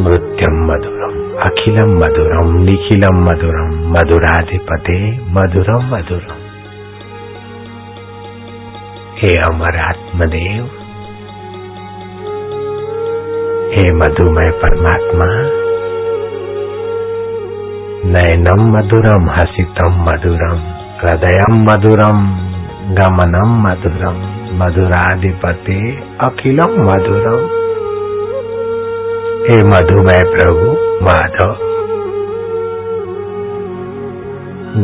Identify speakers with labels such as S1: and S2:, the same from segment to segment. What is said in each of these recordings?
S1: नृत्यं मधुरम्, अखिलं मधुरं निखिलं मधुरं मधुराधिपते मधुरम मधुरम। हे अमर आत्मदेव, हे मधुमय परमात्मा नयनम मधुरम हसितम मधुरम हृदयम मधुरम गमनम मधुरम, मधुराधिपते अखिलम मधुरम। हे मधुमय प्रभु, माधव।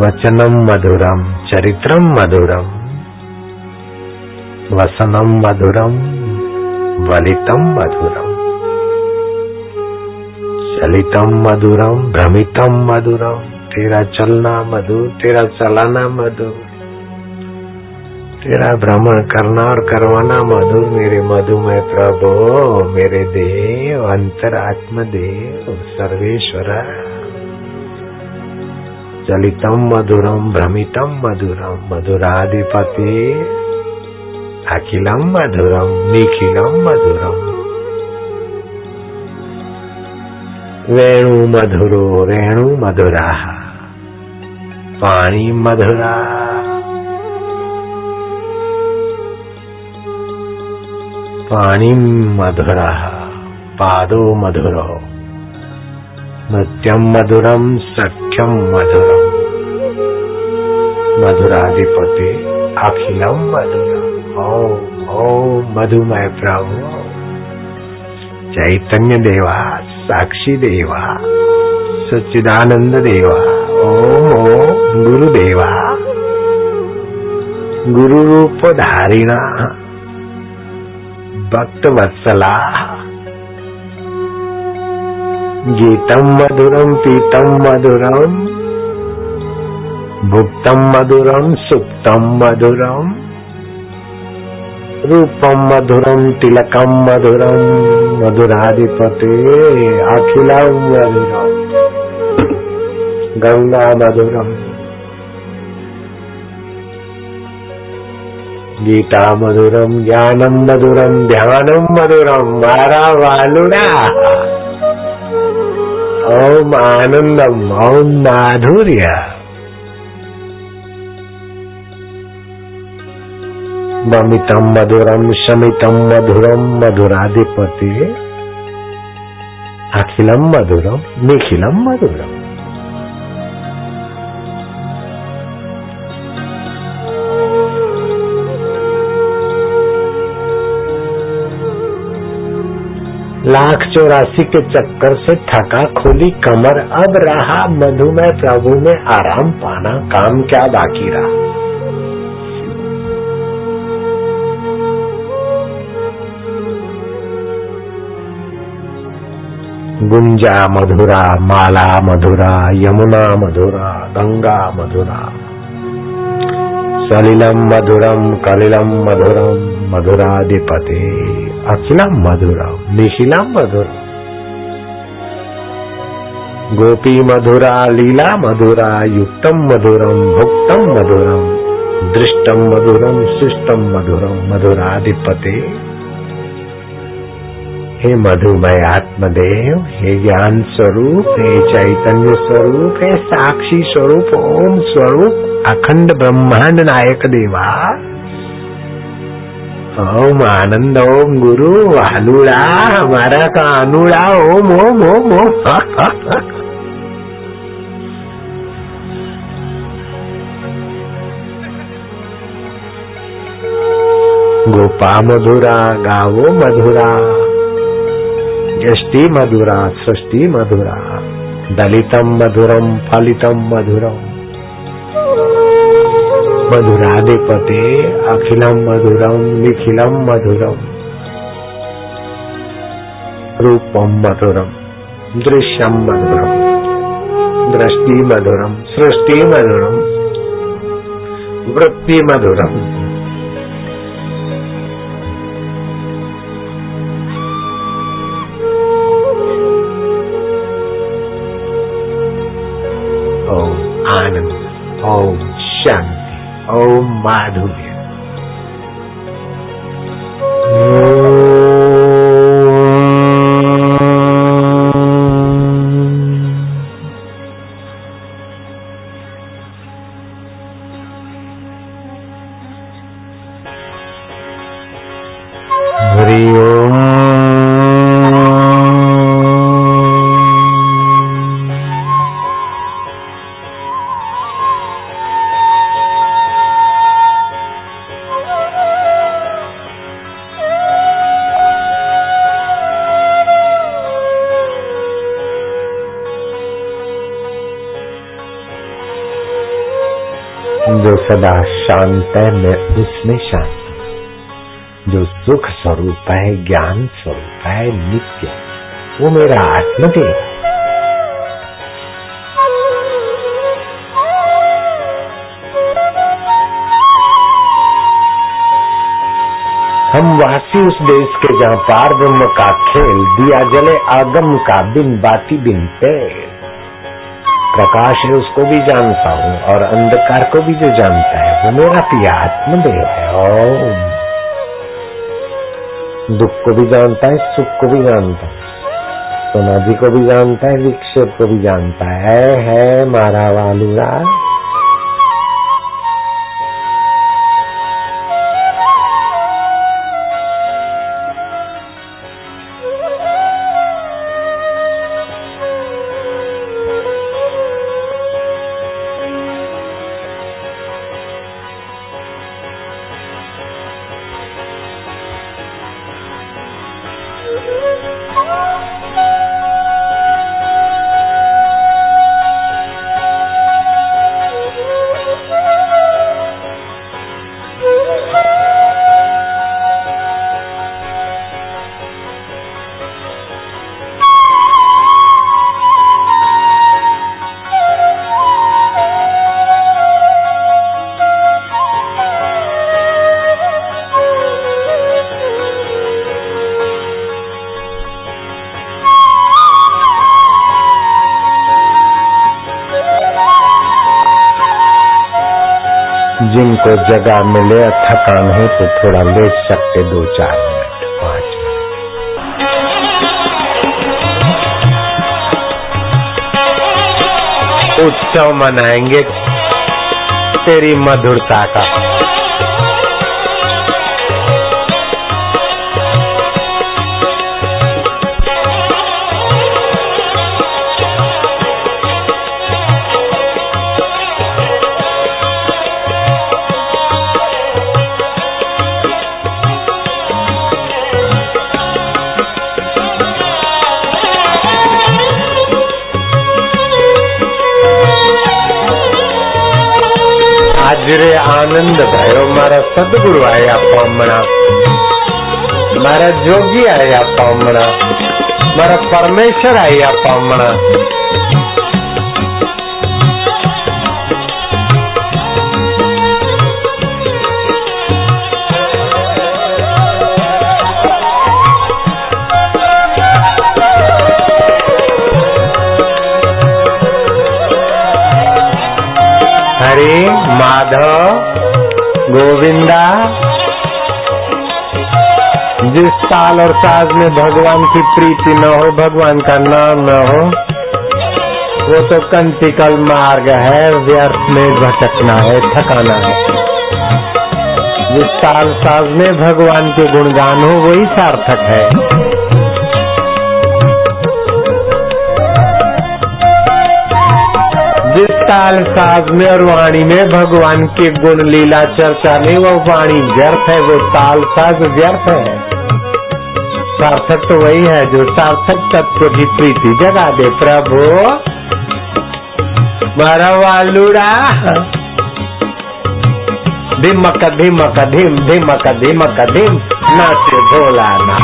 S1: वचनम मधुरम चरित्रम मधुरम वसनम मधुरम वलितम मधुरम चलितम मधुरम भ्रमितम मधुरम तेरा चलना मधुर तेरा चलाना मधुर तेरा भ्रमण करना और करवाना मधुर मेरे मधु मधुमय प्रभु, मेरे देव अंतरात्म देव सर्वेश्वर। चलितम मधुरम, भ्रमितम मधुरम, मधुराधिपति। अखिलम मधुरम, निखिलम मधुरम। वेणु मधुरो, रेणु मधुरा। पाणी मधुरा। पाणी मधुरा, पादो मधुरो। नृत्यम मधुरम सख्यम मधुरम। मधुराधिपति अखिलम मधुरम। ओम ओम मधुमय प्रभु। चैतन्य देवास साक्षी देवा सच्चिदानंद देवा ओम ओम गुरुदेवा। गुरु रूप धारिणा भक्त वत्सला गीतम मधुरम पीतम मधुरम भुक्तम मधुरम सुप्तम मधुरम रूपम मधुरम तिलकम मधुरम मधुराधिपते अखिलम मधुरम गंगा मधुरम गीता मधुरम ज्ञानम मधुरम ध्यानम मधुरम मारा वालुड़ा ओम आनंदम ओम माधुर्य। ममितम मधुरम शमितम मधुरम मधुराधिपति। अखिलम मधुरम निखिलम मधुरम। लाख चौरासी के चक्कर से थका खोली कमर। अब रहा मधुमय प्रभु में आराम पाना। काम क्या बाकी रहा? गुंजा मधुरा, माला मधुरा, यमुना मधुरा, गंगा मधुरा। सलिलम मधुरम, कलिलम मधुरम, मधुराधिपति। अखिलम मधुरम निखिलम मधुर। गोपी मधुरा, लीला मधुरा, युक्तम मधुरम, भुक्तम मधुरम, दृष्टम मधुरम शिष्टम मधुरम, मधुराधिपति। हे मधुमय आत्मदेव, हे ज्ञान स्वरूप, हे चैतन्य स्वरूप, हे साक्षी स्वरूप, ओम स्वरूप, अखंड ब्रह्मांड नायक देवा। ओम आनंद ओम गुरु आलूड़ा हमारा का अनुड़ा ओम ओम ओम ओम। गोपा मधुरा गावो मधुरा यष्टि मधुरा, सृष्टि मधुरा दलितम मधुरम फलितम मधुरम। मधुराधिपते अखिलम मधुरम निखिलम मधुरम। रूपम मधुरम दृश्यम मधुरम, दृष्टि मधुरम सृष्टि मधुरम, वृत्ति मधुरम। साधु हरिओ शांत है मैं उसमें शांत हूँ। जो सुख स्वरूप है, ज्ञान स्वरूप है, नित्य वो मेरा आत्मदेव है। हम वासी उस देश के जहाँ पार ब्रह्म का खेल, दिया जले आगम का बिन बाती बिन पेड़ प्रकाश है, उसको भी जानता हूँ और अंधकार को भी जो जानता है, वो मेरा प्रिया आत्मदेव है। ओम। दुख को भी जानता है, सुख को भी जानता है, समाधि को भी जानता है, विक्षेप को भी जानता है। है मारा वालुड़ा जिनको जगह मिले थकान हो तो थोड़ा ले सकते दो चार मिनट। पाँच मिनट। उत्सव मनाएँगे तेरी मधुरता का। આનંદ ભયો મારા સદગુરુ આપવા પામણા મારા જોગી આયા પામણા મારા પરમેશ્વર આય પામણા हरे माधव, गोविंदा, जिस ताल और साज में भगवान की प्रीति न हो, भगवान का नाम न हो, वो तो कंटिकल मार्ग है, व्यर्थ में भटकना है थकाना है। जिस ताल साज में भगवान के गुणगान हो, वही सार्थक है। ताल साज में और वाणी में भगवान के गुण लीला चर्चा नहीं वो वाणी व्यर्थ है, वो ताल साज व्यर्थ है। सार्थक तो वही है जो सार्थक तत्व की प्रीति जगा दे प्रभु। मारा वालुड़ा धिमक धिमक, धिम, धिमक धिमक, धिम, नाचे भोला ना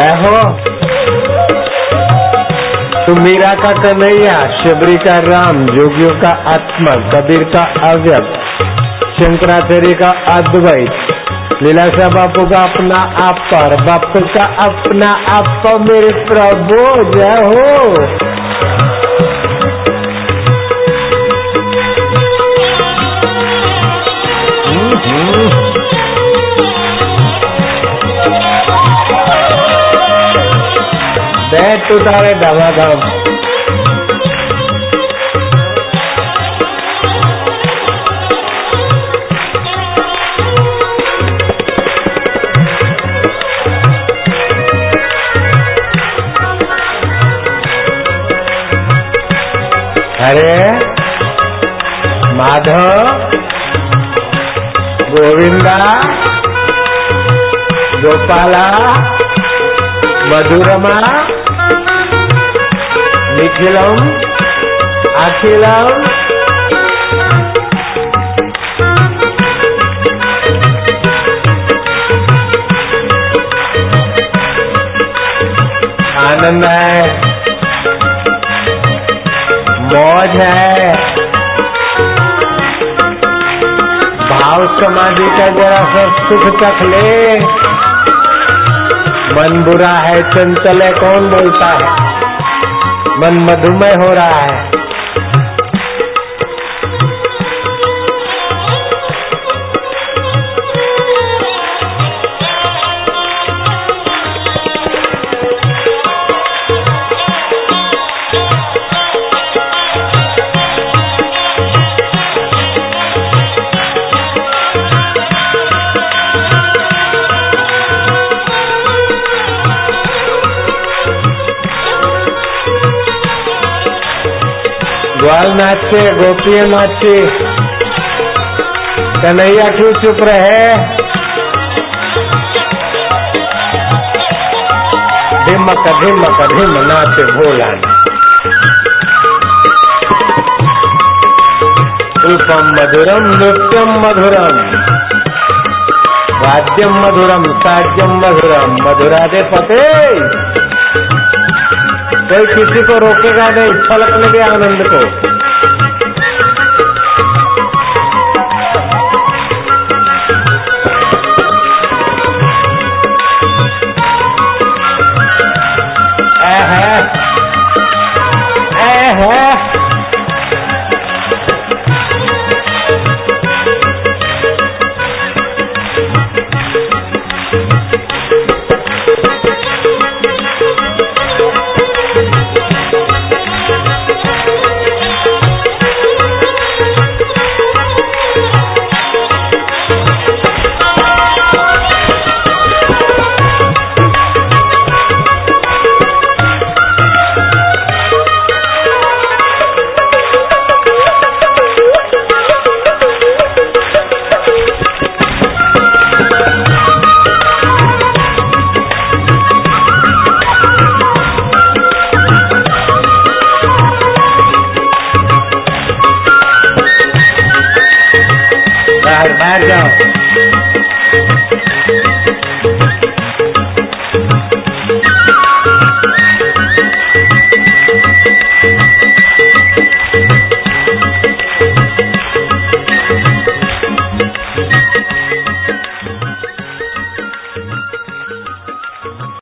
S1: जय हो। तू मीरा का कन्हैया, शबरी का राम, जोगियों का आत्मा, कबीर का अव्यक्त शंकराचार्य का अद्वैत लीलाशा बापू का अपना आप बापू का अपना आप मेरे प्रभु, जय हो। बैठ उतारे धमाधम हरे माधव गोविंदा गोपाला मधुरमा निखिलम अखिलम आनंद है। मौज है। भाव समाधि का जरा सा सुख चख ले। मन बुरा है, चंचल है, कौन बोलता है? मन मधुमय हो रहा है। ग्वाल नाचे गोपियाँ नाचे कन्हैया क्यों चुप रहे? धिमक धिमक धिम नाचे भोला रूपम मधुरम नृत्यम मधुरम राज्यम मधुरम साज्यम मधुरम मधुरा. दे पते! कोई किसी को रोकेगा नहीं छलकने के आनंद को I don't.